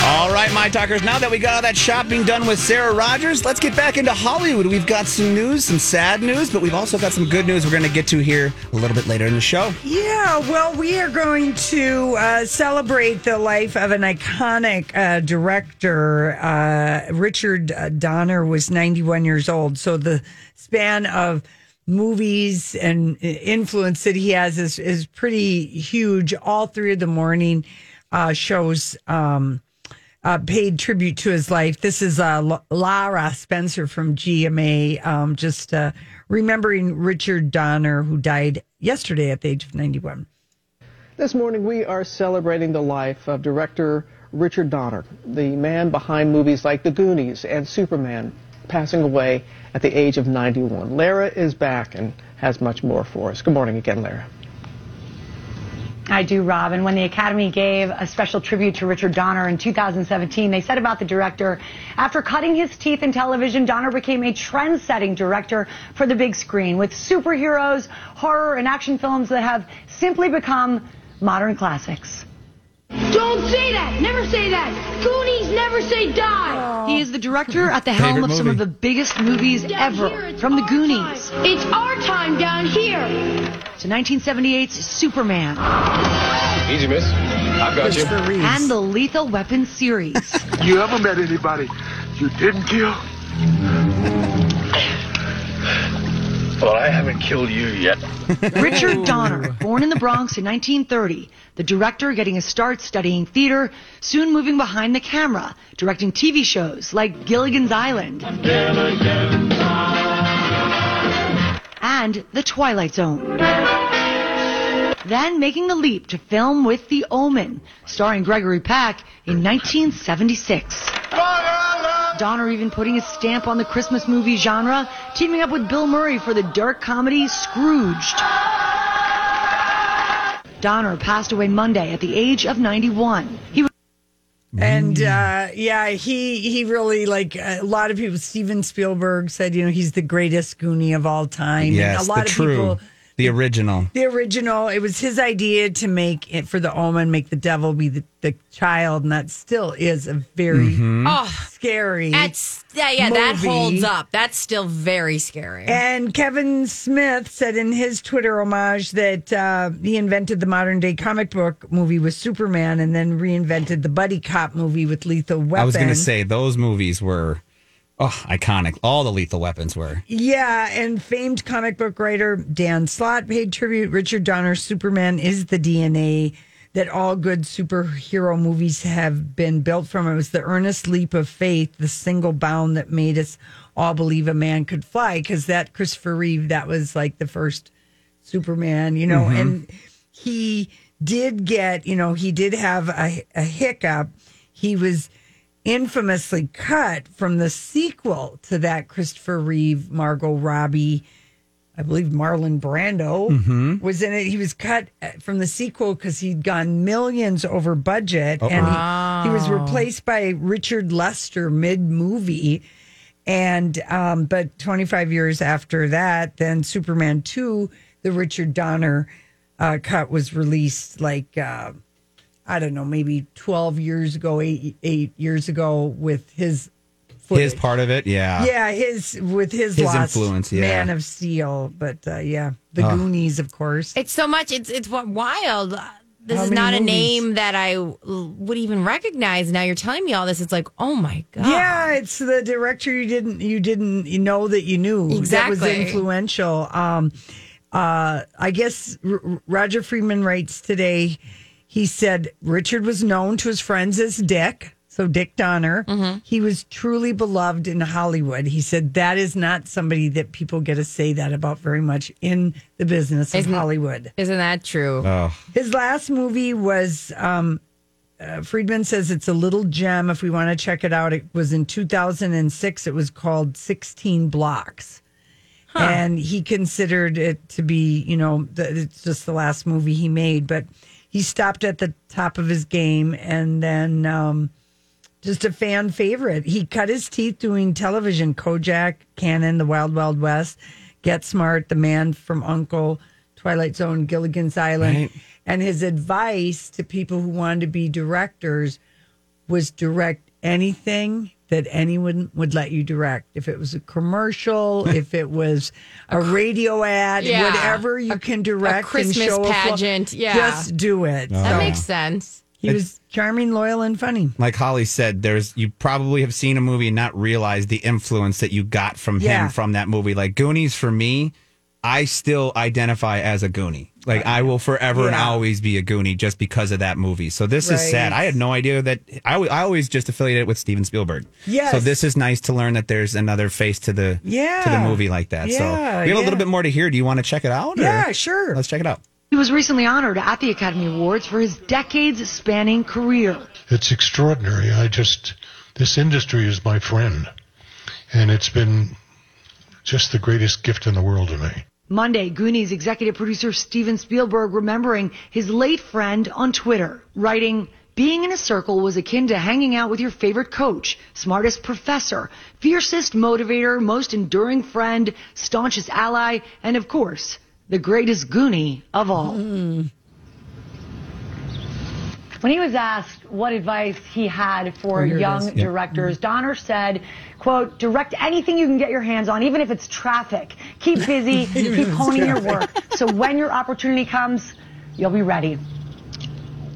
All right, my talkers. Now that we got all that shopping done with Sarah Rogers, let's get back into Hollywood. We've got some news, some sad news, but we've also got some good news we're going to get to here a little bit later in the show. Yeah, well, we are going to uh, celebrate the life of an iconic uh, director. Uh, Richard uh, Donner was 91 years old. So the span of movies and influence that he has is, is pretty huge. All three of the morning uh, shows. Um, uh, paid tribute to his life. This is uh, Lara Spencer from GMA, um, just uh, remembering Richard Donner, who died yesterday at the age of 91. This morning, we are celebrating the life of director Richard Donner, the man behind movies like The Goonies and Superman, passing away at the age of 91. Lara is back and has much more for us. Good morning again, Lara. I do, Rob. And when the Academy gave a special tribute to Richard Donner in 2017, they said about the director, after cutting his teeth in television, Donner became a trend-setting director for the big screen with superheroes, horror, and action films that have simply become modern classics. Don't say that! Never say that! Goonies never say die! He is the director at the helm of some of the biggest movies Down ever, here, it's from the our Goonies time. It's our time down here! to 1978's Superman Easy, miss. I've got you. And the Lethal Weapon series. You ever met anybody you didn't kill? Well, I haven't killed you yet. Richard Donner, born in the Bronx in 1930, the director getting a start studying theater, soon moving behind the camera, directing TV shows like Gilligan's Island and The Twilight Zone. Then making the leap to film with The Omen, starring Gregory Peck in 1976. Donner even putting his stamp on the Christmas movie genre, teaming up with Bill Murray for the dark comedy Scrooged. Donner passed away Monday at the age of 91. He was And uh, yeah, he he really like a lot of people. Steven Spielberg said, you know, he's the greatest Goonie of all time. Yes, and a lot the of true, people. The original. The original. It was his idea to make it for the Omen, make the devil be the, the child, and that still is a very Mm-hmm. Oh, scary. that's yeah, yeah. That holds up. That's still very scary. And Kevin Smith said in his Twitter homage that uh, he invented the modern day comic book movie with Superman and then reinvented the buddy cop movie with Lethal Weapon. I was going to say those movies were oh, iconic. All the lethal weapons were. Yeah, and famed comic book writer Dan Slott paid tribute. Richard Donner, Superman is the DNA that all good superhero movies have been built from. It was the earnest leap of faith, the single bound that made us all believe a man could fly. Because that Christopher Reeve, that was like the first Superman, you know, mm-hmm. and he did get, you know, he did have a, a hiccup. He was infamously cut from the sequel to that Christopher Reeve, Margot Robbie, I believe Marlon Brando was in it. He was cut uh, from the sequel because he'd gone millions over budget, and he, he was replaced by Richard Lester mid movie. And um, but 25 years after that, then Superman 2, the Richard Donner uh, cut was released like uh, I don't know, maybe 12 years ago, eight, eight years ago with his His part of it, yeah. Yeah, his with his, His lost influence, yeah. Man of Steel, but uh, yeah, the Goonies, of course. It's so much. It's it's wild. this How is many not a name that I would even recognize. Now you're telling me all this. It's like, oh my god. Yeah, it's the director you didn't you didn't know that you knew that was influential. Um, uh, I guess R- R- Roger Friedman writes today. He said Richard was known to his friends as Dick, so Dick Donner. Mm-hmm. He was truly beloved in Hollywood. He said that is not somebody that people get to say that about very much in the business of Isn't- Hollywood. Isn't that true? Oh, His last movie was um, uh, Friedman says it's a little gem. If we want to check it out, it was in 2006. It was called 16 Blocks. And he considered it to be, you know, the, it's just the last movie he made, but he stopped at the top of his game and then um, just a fan favorite. He cut his teeth doing television Kojak, Cannon, The Wild Wild West, Get Smart, The Man from Uncle, Twilight Zone, Gilligan's Island. Right. And his advice to people who wanted to be directors was direct anything that anyone would let you direct. If it was a commercial, if it was a radio ad, Yeah. whatever you can direct and Christmas show a flo- pageant, yeah. just do it. that So, makes sense. he was charming, loyal, and funny. like Holly said, there's you probably have seen a movie and not realized the influence that you got from Yeah. him from that movie. Like Goonies for me, I still identify as a Goonie. Like I will forever and Yeah. always be a Goonie just because of that movie. So this is sad. I had no idea that I, w- I always just affiliated it with Steven Spielberg. Yes. So this is nice to learn that there's another face to the Yeah. to the movie like that. so Yeah, we have a yeah. little bit more to hear. Do you want to check it out? or- Yeah, sure. Let's check it out. He was recently honored at the Academy Awards for his decades spanning career. It's extraordinary. I just, this industry is my friend. And it's been just the greatest gift in the world to me. Monday, Goonies executive producer Steven Spielberg remembering his late friend on Twitter, writing, being in a circle was akin to hanging out with your favorite coach, smartest professor, fiercest motivator, most enduring friend, staunchest ally, and of course, the greatest Goonie of all. Mm. When he was asked what advice he had for Oh, young. Yep. directors, Donner said, quote, direct anything you can get your hands on, even if it's traffic. Keep busy, keep honing your work. So when your opportunity comes, you'll be ready.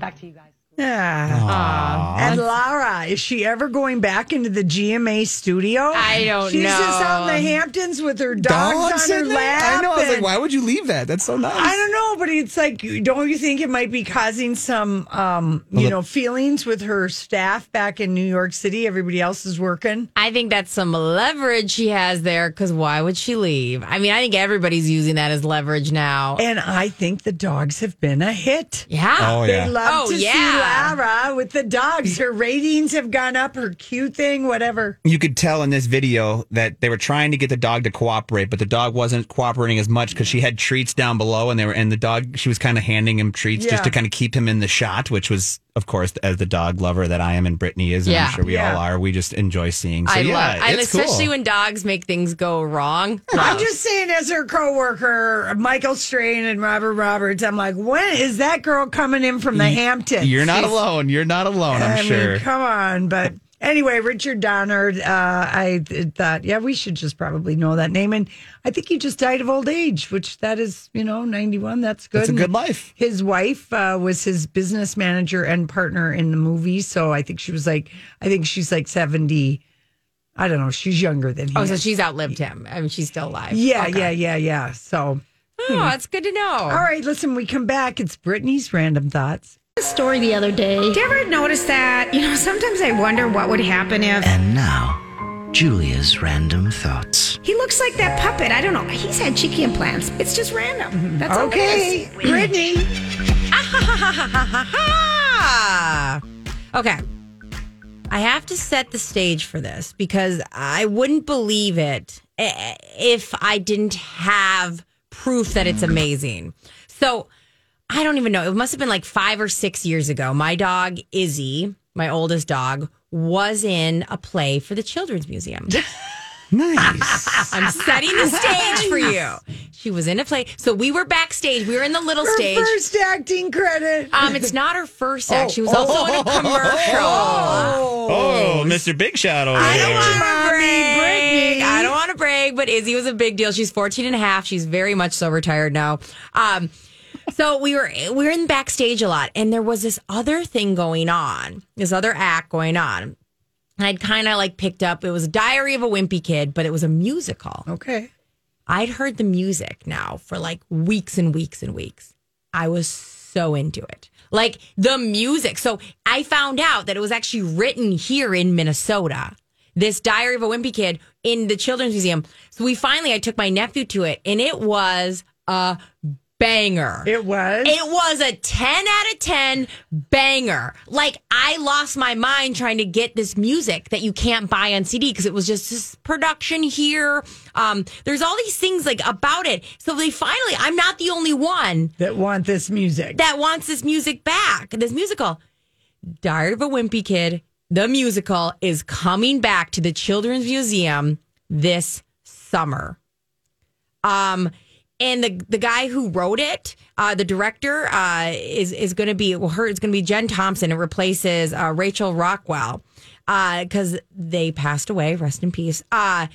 Back to you guys. Yeah. And Lara, is she ever going back into the GMA studio? I don't know. She's just out in the Hamptons with her dogs, on her there? lap. I know. I was like, why would you leave that? That's so nice. I don't know, but it's like, don't you think it might be causing some, um, you know, feelings with her staff back in New York City? Everybody else is working. I think that's some leverage she has there because why would she leave? I mean, I think everybody's using that as leverage now. And I think the dogs have been a hit. yeah. Oh, They yeah. love Oh, to yeah. see Lara with the dogs. Her ratings have gone up. Her cute thing, whatever. you could tell in this video that they were trying to get the dog to cooperate, but the dog wasn't cooperating as much because she had treats down below, and they were and the dog she was kind of handing him treats Yeah. just to kind of keep him in the shot, which was, of course, as the dog lover that I am and Brittany is, and Yeah. I'm sure we Yeah. all are. We just enjoy seeing. So I yeah, love, and especially cool. when dogs make things go wrong. I'm just saying, as her coworker, Michael Strahan and Robin Roberts, I'm like, when is that girl coming in from the Hamptons? You're not She's- alone. You're not alone. I'm I sure. mean, come on. But anyway, Richard Donner, uh, I thought, yeah, we should just probably know that name. And I think he just died of old age, which that is, you know, 91. That's good. That's a good And life. His wife uh, was his business manager and partner in the movie. So I think she was like, I think she's like 70. I don't know. She's younger than he Oh, so she's outlived him. I mean, she's still alive. Yeah, Okay. yeah, yeah, yeah. So, Oh, that's good to know. all right, listen, we come back. It's Brittany's random thoughts. Story the other day. Do you ever notice that? You know, sometimes I wonder what would happen if And now, Julia's random thoughts. he looks like that puppet. I don't know. He's had cheeky implants. It's just random. That's all it Okay, is. Brittany. Okay. I have to set the stage for this because I wouldn't believe it if I didn't have proof that it's amazing. So I don't even know. It must have been like five or six years ago. My dog, Izzy, my oldest dog, was in a play for the Children's Museum. Nice. I'm setting the stage for you. She was in a play. So we were backstage. We were in the little Her stage. first acting credit. Um, it's not her first act. She was also in a commercial. oh, Mr. Big Shot over I don't want to Mommy brag. I don't want to brag, but Izzy was a big deal. She's 14 and a half. She's very much so retired now. Um, so we were we were in backstage a lot, and there was this other thing going on, this other act going on. And I'd kind of like picked up. It was Diary of a Wimpy Kid, but it was a musical. Okay. I'd heard the music now for like weeks and weeks and weeks. I was so into it. Like the music. So I found out that it was actually written here in Minnesota. This Diary of a Wimpy Kid in the Children's Museum. So we finally, I took my nephew to it, and it was a banger. It was. It was a 10 out of 10 banger. Like, I lost my mind trying to get this music that you can't buy on CD because it was just this production here. Um, there's all these things like about it. So they finally, I'm not the only one that want this music, that wants this music back, this musical. Diary of a Wimpy Kid, the musical, is coming back to the Children's Museum this summer. Um, and the the guy who wrote it, uh, the director, uh, is is going to be well, her. It's going to be Jen Thompson. It replaces uh, Rachel Rockwell because they passed away. Rest in peace. Uh,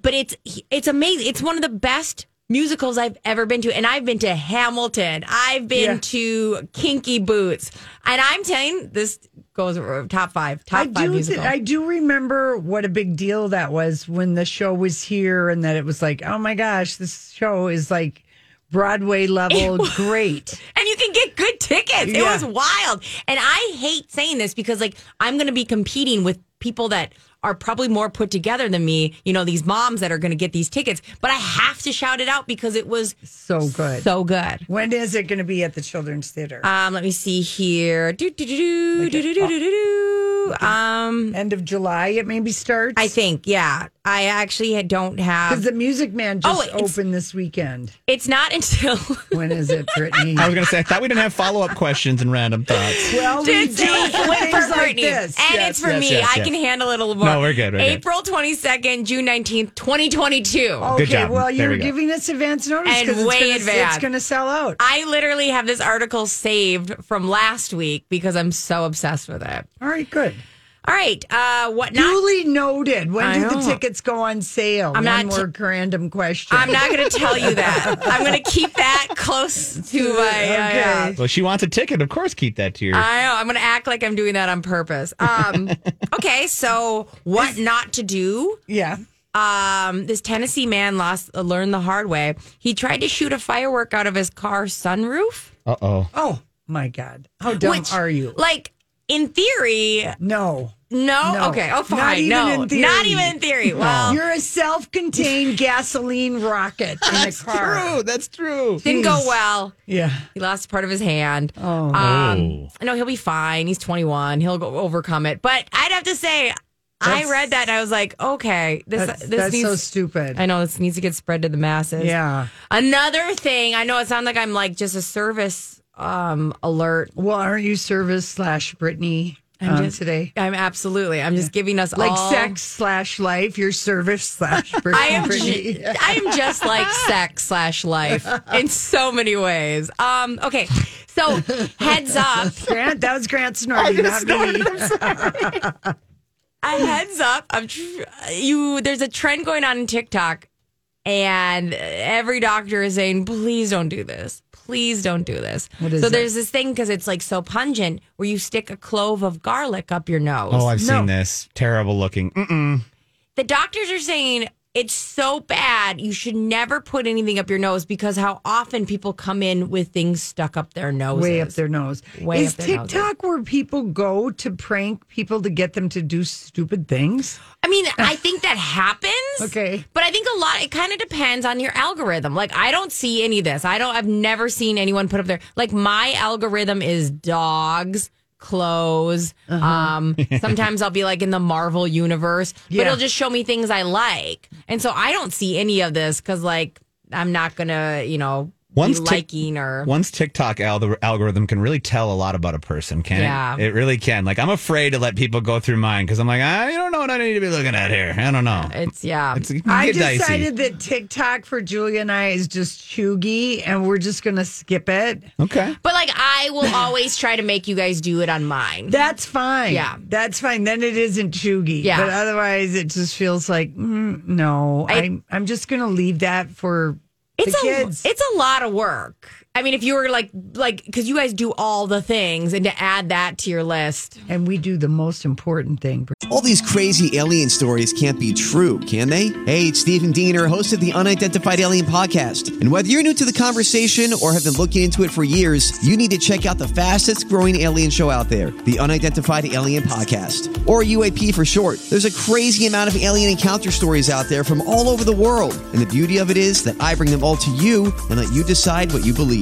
but it's it's amazing. It's one of the best musicals I've ever been to, and I've been to Hamilton. I've been Yeah. to Kinky Boots, and I'm telling this goes uh, top five, top I five do. musical. I do remember what a big deal that was when the show was here, and that it was like, oh my gosh, this show is like Broadway level, great. and you can get good tickets. It was wild. And I hate saying this because like I'm going to be competing with people that are probably more put together than me, you know, these moms that are going to get these tickets. But I have to shout it out because it was so good. So good. When is it going to be at the Children's Theater? Um, let me see here. Do, do, do, do, do, do, do, do, do. Um, End of July, it maybe starts. I think, yeah. I actually don't have Because the Music Man just Oh, it's- opened this weekend. It's not until when is it, Brittany? I was going to say, I thought we didn't have follow up questions and random thoughts. Well, we Just do wait for for things like Brittany. this. And Yes, it's for yes, me. yes, I yes. can handle it a little more. No, we're good, we're good. April 22nd, June 19th, 2022. Okay, job. well, There you're we go. giving us advance notice And 'cause it's way gonna, advance. It's going to sell out. I literally have this article saved from last week because I'm so obsessed with it. All right, good. All right. Uh, what not? Duly noted. When I do the tickets go on sale? I'm One not t- more random question. I'm not going to tell you that. I'm going to keep that close to my. Okay. Uh, Well, she wants a ticket. Of course, keep that to your. I know. I'm going to act like I'm doing that on purpose. Um, okay, so what not to do? Yeah. Um, this Tennessee man lost uh, learned the hard way. He tried to shoot a firework out of his car sunroof. Uh oh. Oh my God! How dumb Which, are you? Like in theory, No. no. No. Okay. Oh, Not fine. even no, in theory. not even in theory. Well, You're a self-contained gasoline rocket in a That's true. That's true. didn't go well. Yeah. He lost part of his hand. Oh. Um, no, he'll be fine. He's 21. He'll go overcome it. But I'd have to say, I read that and I was like, okay, this That's, this that's needs. so stupid. I know this needs to get spread to the masses. Yeah. Another thing, I know it sounds like I'm like just a service um alert. Well, aren't you service slash Brittany I'm um, just- today? I'm absolutely. I'm just giving us Like all sex slash life, your service slash Brittany. I am, Brittany. ju- I am just like sex slash life in so many ways. Um, okay, so heads up, Grant, that was Grant snorting, not me. a heads up. I'm tr- you. There's a trend going on in TikTok, and every doctor is saying, "Please don't do this. Please don't do this." What is so it? there's this thing because it's like so pungent, where you stick a clove of garlic up your nose. Oh, I've No. seen this. Terrible looking. Mm-mm. the doctors are saying it's so bad you should never put anything up your nose because how often people come in with things stuck up their nose, Way up their nose. Way Is up their noses. TikTok where people go to prank people to get them to do stupid things? i mean i think that happens Okay. but i think a lot it kind of depends on your algorithm like i don't see any of this i don't i've never seen anyone put up there like my algorithm is dogs clothes. Uh-huh. um sometimes i'll be like in the marvel universe but it'll just show me things i like. And so i don't see any of this because like i'm not gonna you know Once be Tik- liking or Once TikTok al- algorithm can really tell a lot about a person, can Yeah. it? It really can. Like I'm afraid to let people go through mine because I'm like, I don't know what I need to be looking at here. I don't know. it's yeah It's, it I get dicey. decided that TikTok for Julia and I is just chuggy and we're just going to skip it. Okay. But like I will always try to make you guys do it on mine. That's fine. Yeah. That's fine. Then it isn't chuggy. Yeah. But otherwise, it just feels like, mm, no, I- I, I'm, I'm just going to leave that for It's the a kids. it's a lot of work. I mean, if you were like, like, because you guys do all the things, and to add that to your list, and we do the most important thing. All these crazy alien stories can't be true, can they? Hey, it's Stephen Diener, host of the Unidentified Alien Podcast. And whether you're new to the conversation or have been looking into it for years, you need to check out the fastest growing alien show out there, the Unidentified Alien Podcast, or UAP for short. There's a crazy amount of alien encounter stories out there from all over the world. And the beauty of it is that I bring them all to you and let you decide what you believe.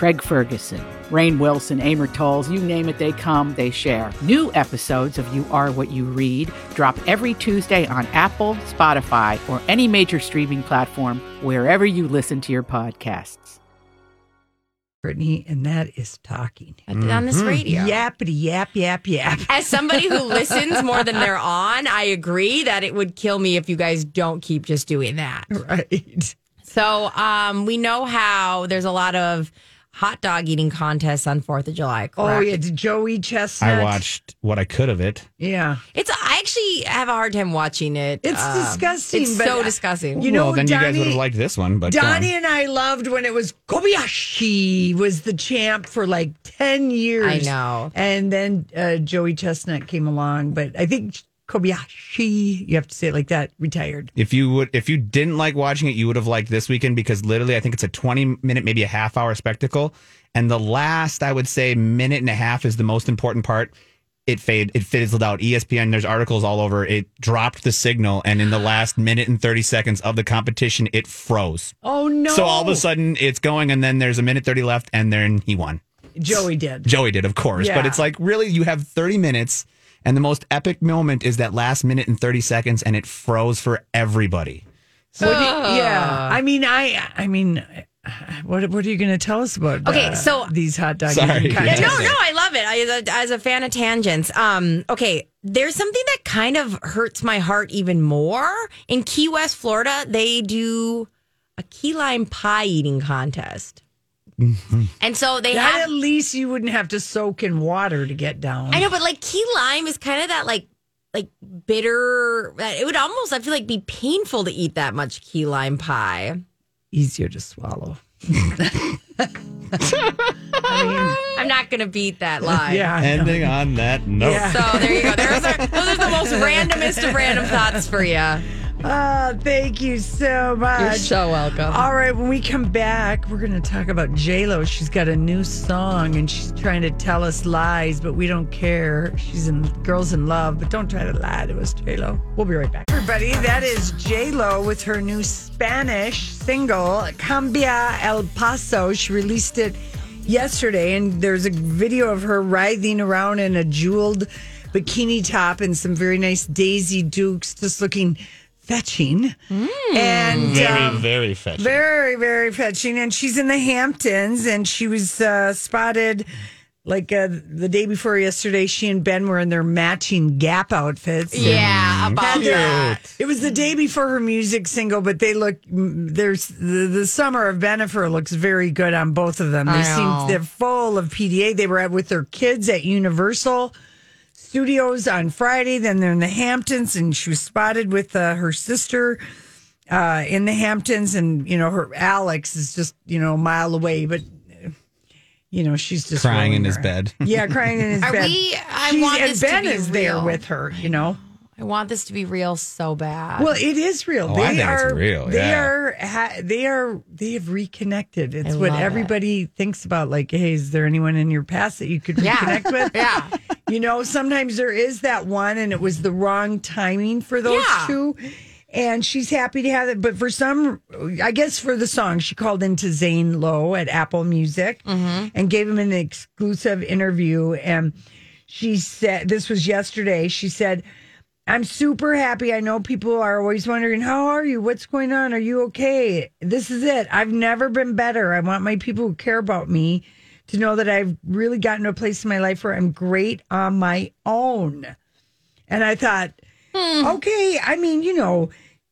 Craig Ferguson, Rainn Wilson, Amor Towles, you name it, they come, they share. New episodes of You Are What You Read drop every Tuesday on Apple, Spotify, or any major streaming platform wherever you listen to your podcasts. Brittany, and that is talking on this radio. Yappity yap yap yap. As somebody who listens more than they're on, I agree that it would kill me if you guys don't keep just doing that. Right. So, um, we know how there's a lot of hot dog eating contests on Fourth of July. Oh correct? yeah, did Joey Chestnut. I watched what I could of it. Yeah, It's. I actually have a hard time watching it. It's Um, disgusting, It's but so disgusting. You know, well, then you guys would have liked this one, but. Donnie and I loved when it was Kobayashi was the champ for like ten years. I know. And then uh, Joey Chestnut came along, but I think Kobayashi, you have to say it like that, retired. If you would, if you didn't like watching it, you would have liked this weekend because literally, I think it's a twenty minute, maybe a half hour spectacle, and the last, I would say, minute and a half is the most important part. It fade, it fizzled out. ESPN, there's articles all over. It dropped the signal, and in the last minute and thirty seconds of the competition, it froze. Oh no! So all of a sudden, it's going, and then there's a minute thirty left, and then he won. Joey did. Joey did, of course. But it's like, really, you have 30 minutes, and the most epic moment is that last minute and 30 seconds, and it froze for everybody. What do you- yeah, I mean, I, I mean, what, what are you going to tell us about? Okay, uh, so- these hot dog Sorry. eating Yeah, no, no, I love it. I, as, a, as a fan of tangents, um, okay, there's something that kind of hurts my heart even more. In Key West, Florida, they do a key lime pie eating contest, Mm-hmm. and so they That have. at least you wouldn't have to soak in water to get down. I know, but like key lime is kind of that like like bitter. Uh, it would almost I feel like be painful to eat that much key lime pie. Easier to swallow. I'm not gonna beat that lie. Yeah. I know. Ending on that note. Yeah. So there you go. There's our, those are the most randomest of random thoughts for you. Oh, thank you so much. You're so welcome. All right, when we come back, we're going to talk about J Lo. She's got a new song and she's trying to tell us lies, but we don't care. She's in Girls in Love, but don't try to lie to us, J Lo. We'll be right back. Everybody, that is Lo with her new Spanish single, Cambia El Paso. She released it yesterday, and there's a video of her writhing around in a jeweled bikini top and some very nice Daisy Dukes, just looking fetching. And Very, um, very fetching. very, very fetching. And she's in the Hamptons, and she was uh, spotted like uh, the day before yesterday. She and Ben were in their matching Gap outfits. Yeah, about Had their- that. It was the day before her music single, but they look. mm, There's the, the summer of Bennifer looks very good on both of them. They seem they're full of PDA. They were at, with their kids at Universal Studios on Friday. Then they're in the Hamptons, and she was spotted with uh, her sister uh, in the Hamptons, and you know her Alex is just you know a mile away, but. uh, You know, she's just Crying in rolling his bed. Yeah, crying in his bed. Are bed. we- I She's- want and this to Ben be is there with her. You know, I want this to be real so bad. well, it is real. Oh, they I think it's are real, They yeah. are. Ha, they are. They have reconnected. It's I what love it. everybody thinks about. Like, hey, is there anyone in your past that you could Yeah. reconnect with? Yeah. You know, sometimes there is that one, and it was the wrong timing for those Yeah. two. And she's happy to have it, but for some, I guess for the song, she called into Zane Lowe at Apple Music Mm-hmm. and gave him an exclusive interview. And she said, "This was yesterday." She said, I'm super happy. I know people are always wondering, how are you? What's going on? Are you okay? This is it. I've never been better. I want my people who care about me to know that I've really gotten to a place in my life where I'm great on my own. And I thought, hmm. Okay, I mean, you know,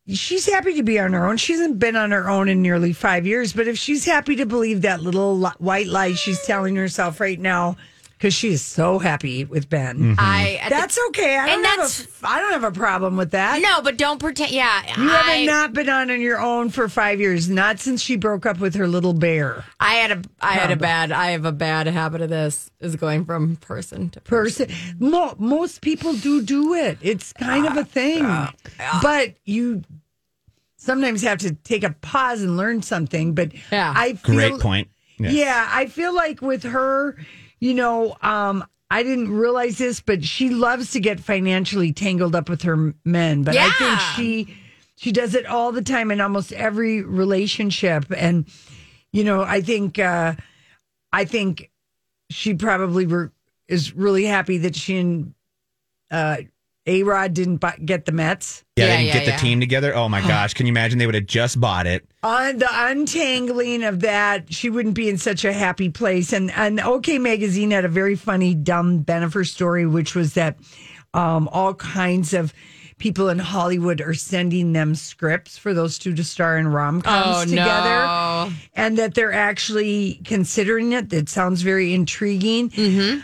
she's happy to be on her own. She hasn't been on her own in nearly five years, but if she's happy to believe that little white lie she's telling herself right now, because she is so happy with Ben, Mm-hmm. I at the- that's okay. I don't and have a, I don't have a problem with that. No, but don't pretend. Yeah, You I, haven't not been on on your own for five years, not since she broke up with her little bear. I had a I had a bad I have a bad habit of this is going from person to person. Mo- most people do do it. It's kind of a thing, but you sometimes have to take a pause and learn something. But Yeah. I feel, Great point. Yeah. Yeah. I feel like with her, you know, um, I didn't realize this, but she loves to get financially tangled up with her men. But I think she she does it all the time in almost every relationship. And you know, I think uh, I think she probably were, is really happy that she and uh, A Rod didn't buy, get the Mets. Yeah, Yeah, they didn't yeah, get the team together. Oh my gosh. Can you imagine they would have just bought it? On the untangling of that, she wouldn't be in such a happy place. And and OK Magazine had a very funny, dumb Bennifer story, which was that um, all kinds of people in Hollywood are sending them scripts for those two to star in rom coms Oh, together, no. and that they're actually considering it. That sounds very intriguing. Mm-hmm.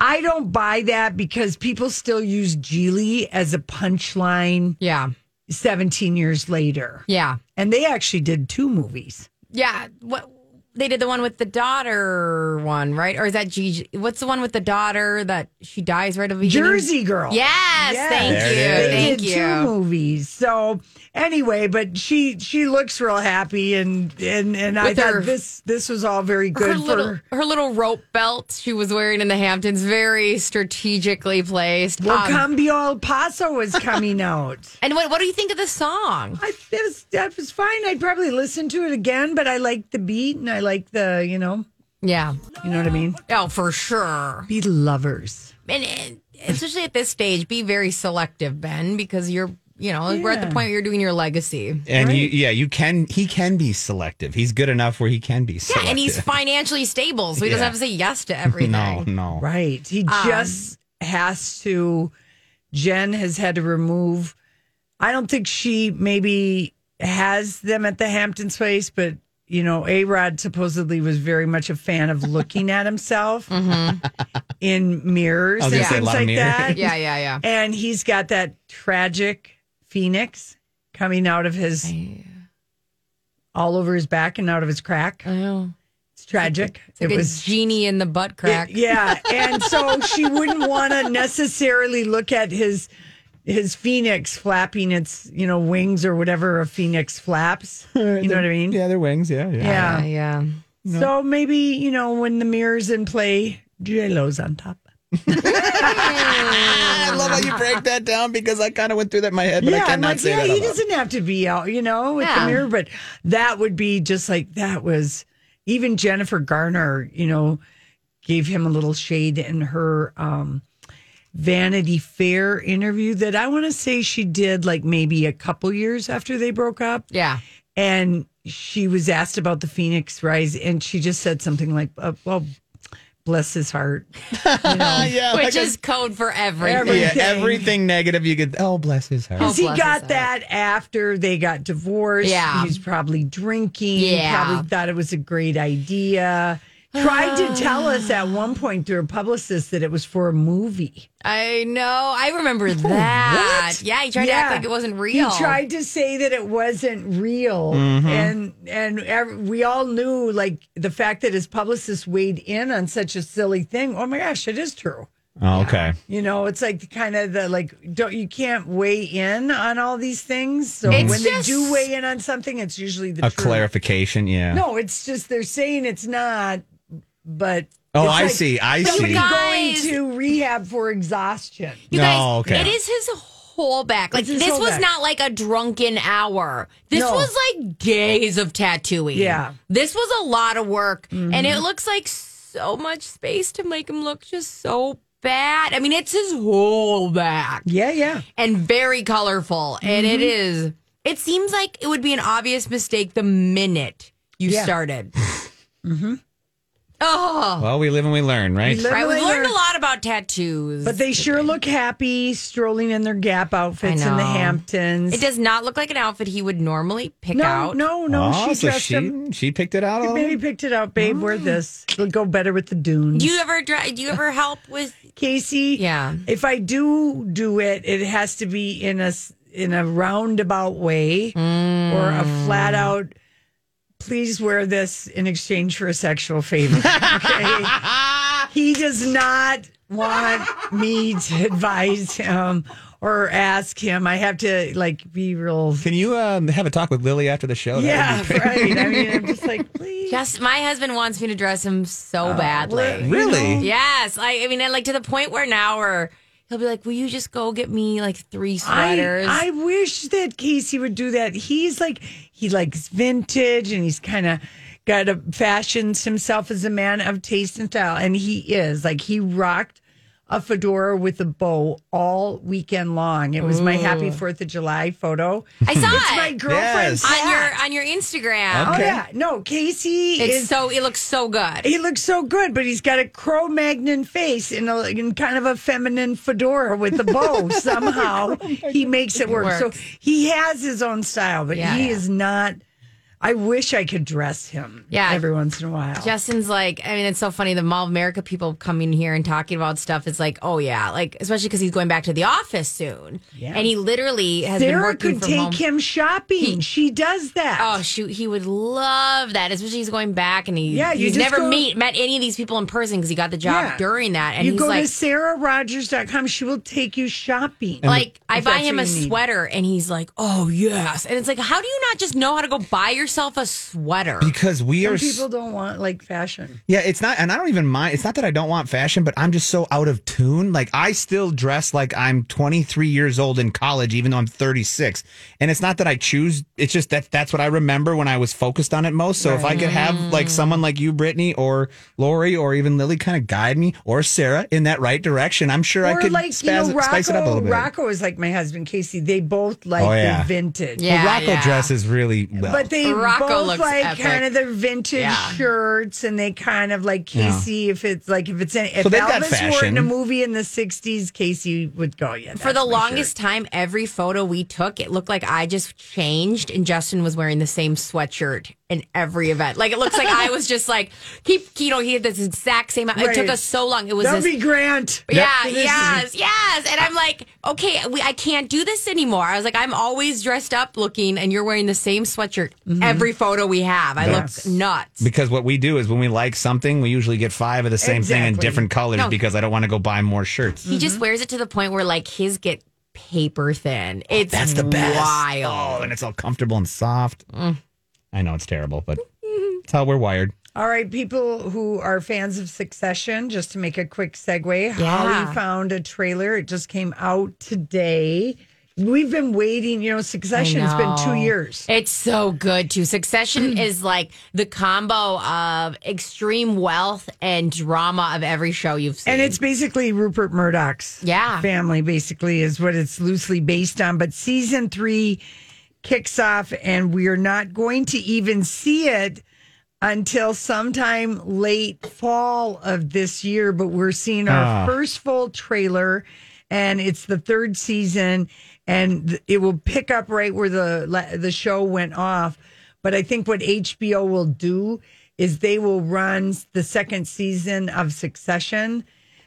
I don't buy that because people still use Gigli as a punchline Yeah. 17 years later. Yeah. And they actually did two movies. Yeah. What they did the one with the daughter one, right? Or is that Gigi? What's the one with the daughter that she dies right at the beginning? Jersey Girl. Yes, Yes. thank There you. Thank did you. two movies. So anyway, but she she looks real happy and and and I With thought her- this this was all very good her for little her little rope belt she was wearing in the Hamptons, very strategically placed. well, Um, Cambia El Paso was coming out. and what what do you think of the song? I it was that was fine. I'd probably listen to it again, but I like the beat and I like the you know Yeah. you know what I mean. Oh, for sure. Be lovers. And, and especially at this stage, be very selective, Ben, because you're you know we're at the point where you're doing your legacy. And you, yeah, you can. He can be selective. He's good enough where he can be selective. Yeah, and he's financially stable, so he doesn't have to say yes to everything. no, no. Right. He Um, just has to. Jen has had to remove. I don't think she maybe has them at the Hamptons place, but you know, A Rod supposedly was very much a fan of looking at himself in mirrors I was and gonna say, a things like mirrors. that. Yeah, yeah, yeah. And he's got that tragic phoenix coming out of his all over his back and out of his crack. I know. It's tragic. It's like it a was genie in the butt crack. it- yeah, and so she wouldn't want to necessarily look at his his phoenix flapping its you know wings or whatever a phoenix flaps. You know what I mean? Yeah, their wings. Yeah, yeah. Yeah. yeah. So maybe you know when the mirror's in play, J Lo's on top. I love how you break that down because I kind of went through that in my head, but I yeah, I'm cannot like, say yeah, that. he doesn't have to be out, you know, with Yeah. the mirror, but that would be just like that was even Jennifer Garner, you know, gave him a little shade in her um Vanity Fair interview that I want to say she did like maybe a couple years after they broke up. Yeah. And she was asked about the Phoenix Rise, and she just said something like, uh, "Well, bless his heart." yeah, Which like a- is code for everything. Everything. yeah, everything negative you could. Oh, bless his heart. Because he got his that after they got divorced. Yeah. He's probably drinking. Yeah. Probably thought it was a great idea. Tried to tell us at one point through a publicist that it was for a movie. I know. I remember oh, that. What? Yeah, he tried to act like it wasn't real. He tried to say that it wasn't real, mm-hmm. and and ev- we all knew like the fact that his publicist weighed in on such a silly thing. Oh my gosh, it is true. Oh, okay. You know, it's like kind of the like don't you can't weigh in on all these things. So mm. It's when they do weigh in on something, it's usually the A truth. clarification. Yeah. No, it's just they're saying it's not, but Oh, I like see. I somebody see. Guys- going to rehab for exhaustion. You No, guys, okay. it is his whole back. Like this was back. not like a drunken hour. This No. was like days of tattooing. Yeah. Mm-hmm. This was a lot of work. And it looks like so much space to make him look just so bad. I mean, it's his whole back. Yeah, yeah. And very colorful. And it Mm-hmm. is it seems like it would be an obvious mistake the minute you Yeah. started. Oh, Well, we live and we learn, right? We live right. We we learned learn. a lot about tattoos, But they sure look happy strolling in their Gap outfits in the. Hamptons. It does not look like an outfit he would normally pick no, out. no, no. oh, she so dressed she him. she picked it out. You all maybe picked it out, babe. Wear mm. this. It'll go better with the dunes. Do you ever dri- do you ever help with Casey? Yeah. If I do do it, it has to be in a in a roundabout way mm. or a flat out. Please wear this in exchange for a sexual favor. Okay. he does not want me to advise him or ask him. I have to like be real. Can you um, have a talk with Lily after the show? That Yeah, would be great. right. I mean, I'm just like, please. Just my husband wants me to dress him so badly. well, you Really? know, Yes, I, I mean, like to the point where now where he'll be like, "Will you just go get me like three sweaters?" I, I wish that Casey would do that. He's like he likes vintage and he's kind of got a fashions himself as a man of taste and style, and he is like he rocked a fedora with a bow all weekend long. It was my happy Fourth of July photo. I saw It's it my girlfriend's Yes. on your on your Instagram. Oh Okay. yeah, no, Casey It's is so it looks so good. he looks so good, but he's got a Cro-Magnon face in, a, in kind of a feminine fedora with a bow. Somehow he makes it work. So works. he has his own style, but Yeah, he yeah. is not. I wish I could dress him. Yeah. every once in a while. Justin's like, I mean, it's so funny. The Mall of America people coming here and talking about stuff. It's like, oh yeah, like especially because he's going back to the office soon, Yeah. and he literally has been Sarah working could from take home. him shopping. she does that. Oh shoot, he would love that, especially he's going back and he Yeah, he's never go- meet met any of these people in person because he got the job Yeah. during that, and you he's go like, to sarahrogers.com. She will take you shopping. like I buy him a you need. sweater, and he's like, oh yes, and it's like, how do you not just know how to go buy yourself a sweater? Because we Some are. people don't want like fashion. Yeah, it's not, and I don't even mind. It's not that I don't want fashion, but I'm just so out of tune. Like I still dress like I'm 23 years old in college, even though I'm 36. And it's not that I choose. It's just that that's what I remember when I was focused on it most. So if I could have like someone like you, Brittany, or Lori, or even Lily, kind of guide me, or Sarah in that right direction, I'm sure I could like spaz- you know, Rocco. spice it up a little bit. Rocco is like my husband Casey. They both like Oh, yeah. the vintage. Yeah. Well, Rocco yeah. dresses really well. But they Rocco both looks like epic. kind of the vintage Yeah. shirts, and they kind of like Yeah. Casey. If it's like if it's any, if So Elvis were in a movie in the '60s, Casey would go. Yeah, For the that's my longest time, every photo we took, it looked like I just changed and Justin was wearing the same sweatshirt in every event. Like it looks like I was just like keep you know, he had this exact same it took us so long. It was That would this be Grant. Yeah, This is- yes, yes. And I'm like, okay, we, I can't do this anymore. I was like, I'm always dressed up looking, and you're wearing the same sweatshirt Mm-hmm. every photo we have. I Yes. look nuts. because what we do is when we like something, we usually get five of the same thing in different colors No. because I don't want to go buy more shirts. He just wears it to the point where like his get paper thin. It's Oh, That's the best. wild. Oh, and it's all comfortable and soft. I know it's terrible, but it's how we're wired. All right, people who are fans of Succession, just to make a quick segue, Yeah. Holly found a trailer. It just came out today. We've been waiting. You know, Succession's been two years. It's so good too. Succession is like the combo of extreme wealth and drama of every show you've seen. And it's basically Rupert Murdoch's Yeah. family, basically, is what it's loosely based on. But season three kicks off, and we are not going to even see it until sometime late fall of this year. But we're seeing our Ah. first full trailer, and it's the third season, and it will pick up right where the the show went off. But I think what HBO will do is they will run the second season of Succession.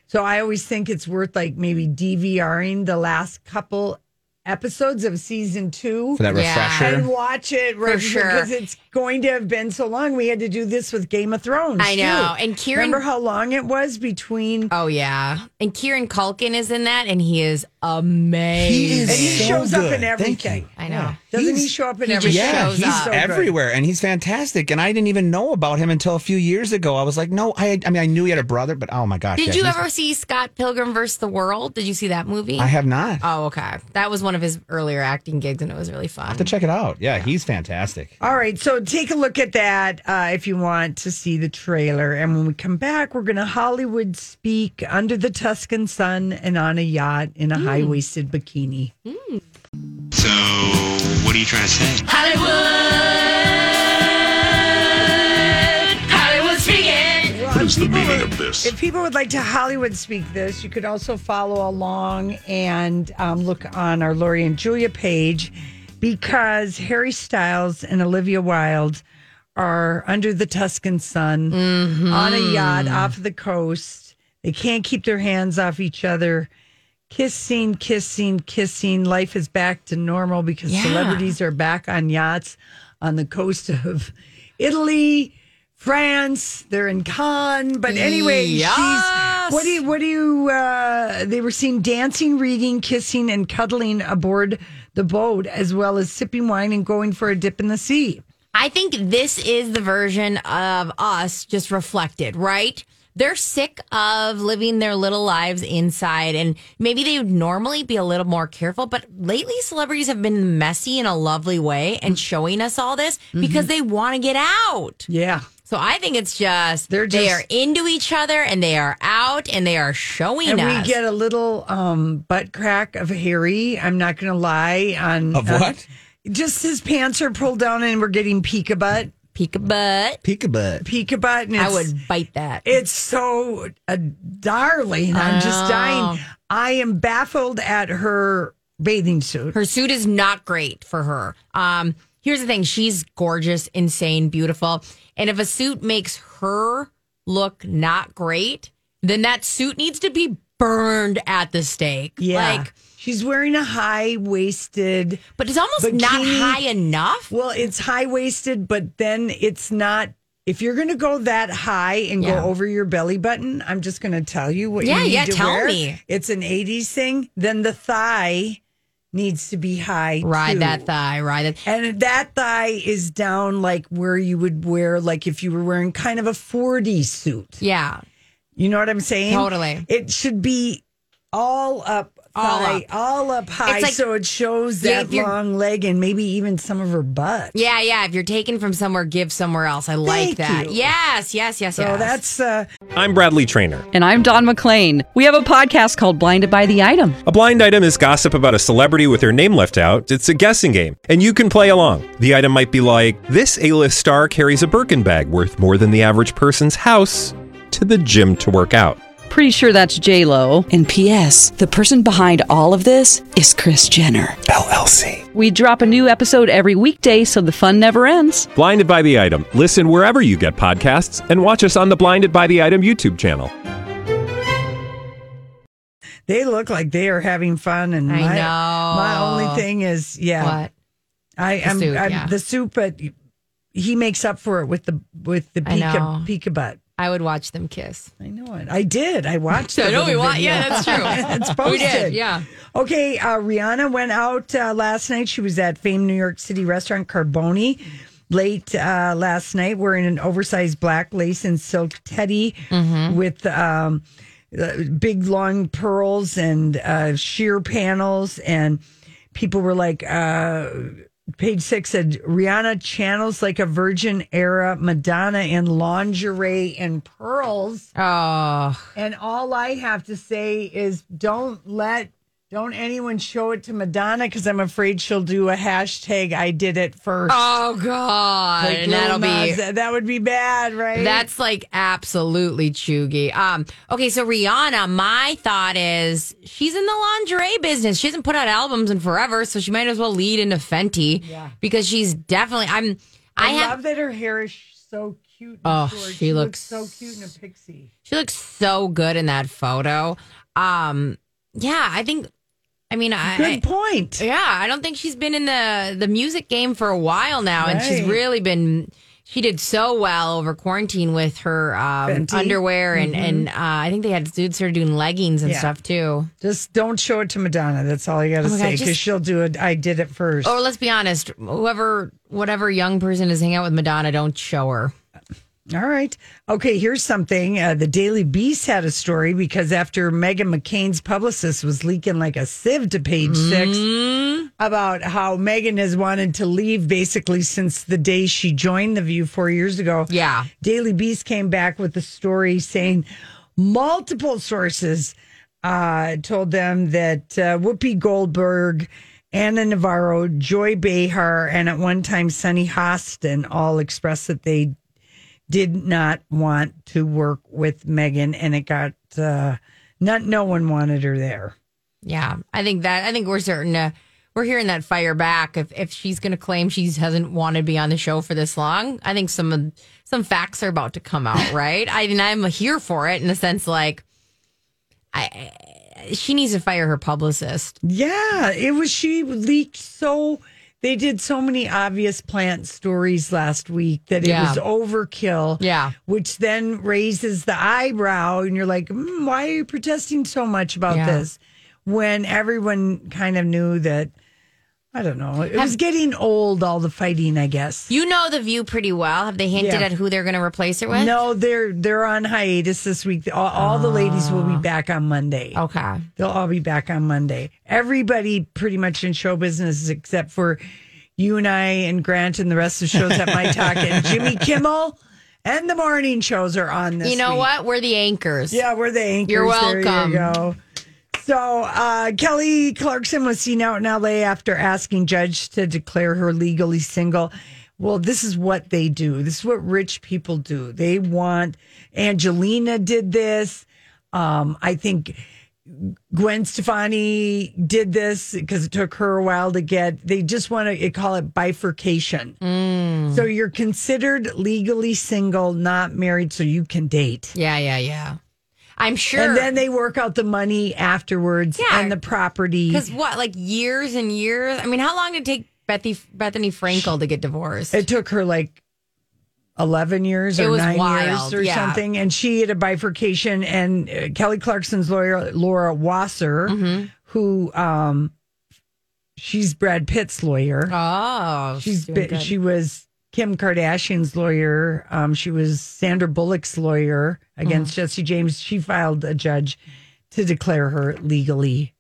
So I always think it's worth like maybe DVRing the last couple episodes of season two For that Yeah. refresher. and watch it right For sure. because it's going to have been so long. We had to do this with Game of Thrones. I know. too. And Kieran- remember how long it was between? Oh yeah, and Kieran Culkin is in that, and he is amazing. He is and he so shows up good. in Thank everything. you. I know. Doesn't he He's- show up in everything? Yeah, shows he's up. So good. everywhere, and he's fantastic. And I didn't even know about him until a few years ago. I was like, no, I, I mean, I knew he had a brother, but oh my gosh, Did yeah, you ever see Scott Pilgrim vs. the World? Did you see that movie? I have not. Oh, okay. That was one of his earlier acting gigs, and it was really fun. have to check it out. Yeah, he's fantastic. All right, so take a look at that uh, if you want to see the trailer. And when we come back, we're going to Hollywood speak under the Tuscan sun and on a yacht in a high waisted bikini. So, what are you trying to say? Hollywood. Hollywood speaking. is the meaning would- of this? If people would like to Hollywood speak this, you could also follow along and um, look on our Lori and Julia page because Harry Styles and Olivia Wilde are under the Tuscan sun on a yacht off the coast. They can't keep their hands off each other. Kissing, kissing, kissing. Life is back to normal because Yeah. celebrities are back on yachts on the coast of Italy, France. They're in Cannes. But anyway, Yes. she's what do you what do you uh they were seen dancing, reading, kissing, and cuddling aboard the boat, as well as sipping wine and going for a dip in the sea. I think this is the version of us just reflected, right? They're sick of living their little lives inside, and maybe they would normally be a little more careful. But lately, celebrities have been messy in a lovely way and mm. showing us all this mm-hmm. because they want to get out. Yeah. So I think it's just They're just, they are into each other and they are out and they are showing And us. we get a little um butt crack of Harry. I'm not gonna lie on Of uh, what? just his pants are pulled down and we're getting peek butt. Peek butt. Peek butt. Peek butt. And I would bite that. It's so uh, darling. I'm just Oh. dying. I am baffled at her bathing suit. Her suit is not great for her. Um, here's the thing: she's gorgeous, insane, beautiful, and if a suit makes her look not great, then that suit needs to be burned at the stake. Yeah. like, She's wearing a high waisted, but it's almost not high enough. Well, it's high waisted, but then it's not. If you're going to go that high and Yeah. go over your belly button, I'm just going to tell you what Yeah, you need yeah, to tell wear. me. It's an 80s thing. Then the thigh needs to be high. Ride too. that thigh, ride it. And that thigh is down like where you would wear, like if you were wearing kind of a 40 suit. Yeah, You know what I'm saying? Totally. It should be all up All thigh, all up, high, like- so it shows that if you're- long leg and maybe even some of her butt. yeah, yeah. If you're taken from somewhere, give somewhere else. I like Thank that. you. Yes, yes, yes, So yes. that's uh, I'm Bradley Trainer. And I'm Don McClain. We have a podcast called Blinded by the Item. A blind item is gossip about a celebrity with their name left out. It's a guessing game, and you can play along. The item might be like this: A-list star carries a Birkin bag worth more than the average person's house to the gym to work out. Pretty sure that's J Lo. And P.S. The person behind all of this is Kris Jenner LLC. We drop a new episode every weekday, so the fun never ends. Blinded by the item. Listen wherever you get podcasts, and watch us on the Blinded by the Item YouTube channel. they look like they are having fun. And I my, know. my only thing is, yeah, what? I am suit, I'm, yeah. the soup, but he makes up for it with the with the I pika pika butt. I would watch them kiss. I know it. I did. I watched. I the know we little wa- video. yeah, that's true. it's We did, yeah. Okay, uh, Rihanna went out uh, last night. She was at famed New York City restaurant Carbone late uh, last night wearing an oversized black lace and silk teddy Mm-hmm. with um, uh, big long pearls and uh, sheer panels. And people were like, uh, page six said Rihanna channels like a virgin era Madonna in lingerie and pearls. Oh, And all I have to say is don't let don't anyone show it to Madonna because I'm afraid she'll do a hashtag I did it first. oh God, Like and that'll be that, would be bad, right? That's like absolutely chuggy. Um, okay, so Rihanna, my thought is she's in the lingerie business. She hasn't put out albums in forever, so she might as well lead into Fenty Yeah. because she's definitely. I'm. I, I, have. love that her hair is so cute. And Oh, short. she looks- so cute in a pixie. She looks so good in that photo. Um, yeah, I think. I mean, I, Good point. Yeah, I don't think she's been in the the music game for a while now, and she's really been. She did so well over quarantine with her um, underwear, and Mhm. and uh, I think they had dudes started doing leggings and Yeah. stuff too. Just don't show it to Madonna. That's all you got to Oh say because she'll do it. I did it first. Or let's be honest, whoever, whatever young person is hanging out with Madonna, don't show her. All right. Okay, here's something. Uh, the Daily Beast had a story because after Meghan McCain's publicist was leaking like a sieve to page six about how Meghan has wanted to leave basically since the day she joined The View four years ago. Yeah. Daily Beast came back with a story saying multiple sources uh, told them that uh, Whoopi Goldberg, Ana Navarro, Joy Behar, and at one time Sunny Hostin all expressed that they did not want to work with Meghan, and it got uh, not. No one wanted her there. Yeah, I think that I think we're certain to we're hearing that fire back. If if she's going to claim she hasn't wanted to be on the show for this long, I think some of some facts are about to come out. Right? I mean, I'm here for it in the sense like, I she needs to fire her publicist. Yeah, it was she leaked so they did so many obvious plant stories last week that it Yeah. was overkill. Yeah. Which then raises the eyebrow and you're like, mm, why are you protesting so much about Yeah. this? When everyone kind of knew that I don't know. It was getting old all the fighting, I guess. You know the View pretty well. Have they hinted Yeah. at who they're going to replace her with? No, they're they're on hiatus this week. All, all the ladies will be ah. back on Monday. Okay. They'll all be back on Monday. Everybody pretty much in show business except for you and I and Grant and the rest of the shows at My Talk and Jimmy Kimmel and the morning shows are on this You know week. what? We're the anchors. Yeah, we're the anchors. You're There you welcome. go. So uh, Kelly Clarkson was seen out in LA after asking judge to declare her legally single. Well, this is what they do. This is what rich people do. They want Angelina did this. Um, I think Gwen Stefani did this because it took her a while to get. They just want to call it bifurcation. Mm. So you're considered legally single, not married, so you can date. Yeah, yeah, yeah. I'm sure. And then they work out the money afterwards Yeah. and the property. Because what, like years and years? I mean, how long did it take Bethy, Bethenny Frankel to get divorced? It took her like 11 years or nine wild, years or yeah. something. And she had a bifurcation. And uh, Kelly Clarkson's lawyer, Laura Wasser, Mm-hmm. who, um, she's Brad Pitt's lawyer. Oh, she's doing been, good. she was Kim Kardashian's lawyer. Um, she was Sandra Bullock's lawyer against Mm-hmm. Jesse James. She filed a judge to declare her legally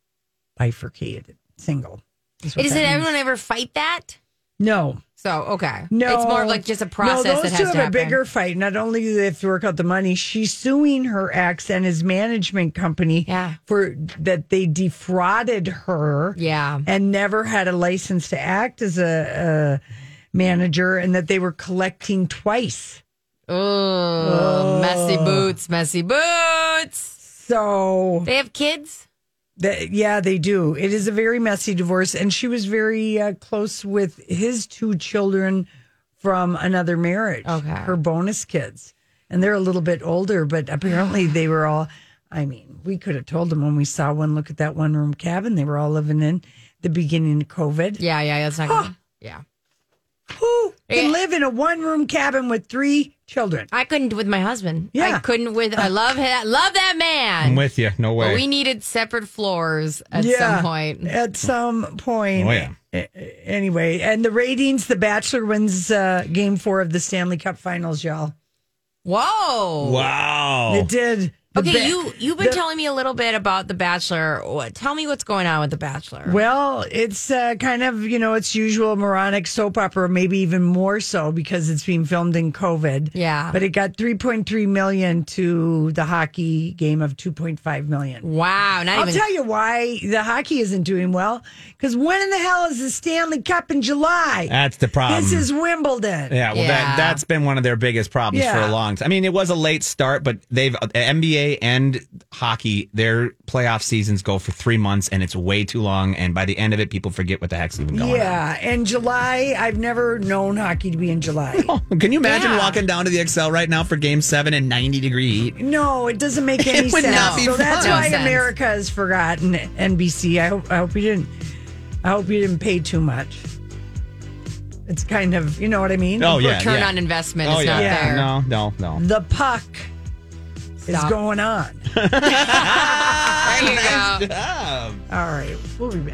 bifurcated, single. Is that it everyone ever fight that? No. So okay, No, it's more of like just a process No, those that two have a happen. bigger fight. Not only do they have to work out the money, she's suing her ex and his management company Yeah. for that they defrauded her. Yeah. and never had a license to act as a, a manager, and that they were collecting twice. Oh, messy boots, messy boots. So They have kids. That, yeah, they do. It is a very messy divorce, and she was very uh, close with his two children from another marriage. Okay. her bonus kids, and they're a little bit older, but apparently they were all. I mean, we could have told them when we saw one. Look at that one room cabin they were all living in the beginning of COVID. Yeah, yeah, that's not. Gonna, yeah, Who can live in a one room cabin with three children? I couldn't with my husband. Yeah. I couldn't with. I love him. Love that man. I'm with you. No way. But we needed separate floors at Yeah, some point. At some point. Oh, yeah. Anyway, and the ratings, The Bachelor wins uh, game four of the Stanley Cup finals, y'all. Whoa. Wow. It did. The Okay, ba- you you've been the- telling me a little bit about The Bachelor. What, tell me what's going on with The Bachelor. Well, it's uh, kind of, you know, its usual moronic soap opera, maybe even more so because it's being filmed in COVID. Yeah. But it got 3.3 million to the hockey game of 2.5 million. Wow, not I'll even. tell you why the hockey isn't doing well. Because when in the hell is the Stanley Cup in July? That's the problem. This is Wimbledon. Yeah, well, Yeah. that that's been one of their biggest problems for a long time. I mean, it was a late start, but they've uh, NBA and hockey, their playoff seasons go for three months, and it's way too long. And by the end of it, people forget what the heck's even going on. Yeah, and July, I've never known hockey to be in July. on. Oh, can you imagine Yeah. walking down to the Xcel right now for Game Seven and ninety degree heat? No, it doesn't make any It would sense. not be so that's why No sense. America has forgotten NBC. I hope I hope you didn't. I hope you didn't pay too much. It's kind of, you know what I mean. Oh yeah, return yeah. on investment Oh is yeah, not Yeah. there. no, no, no. The puck is going on. There you go. Job. All right, we'll be back.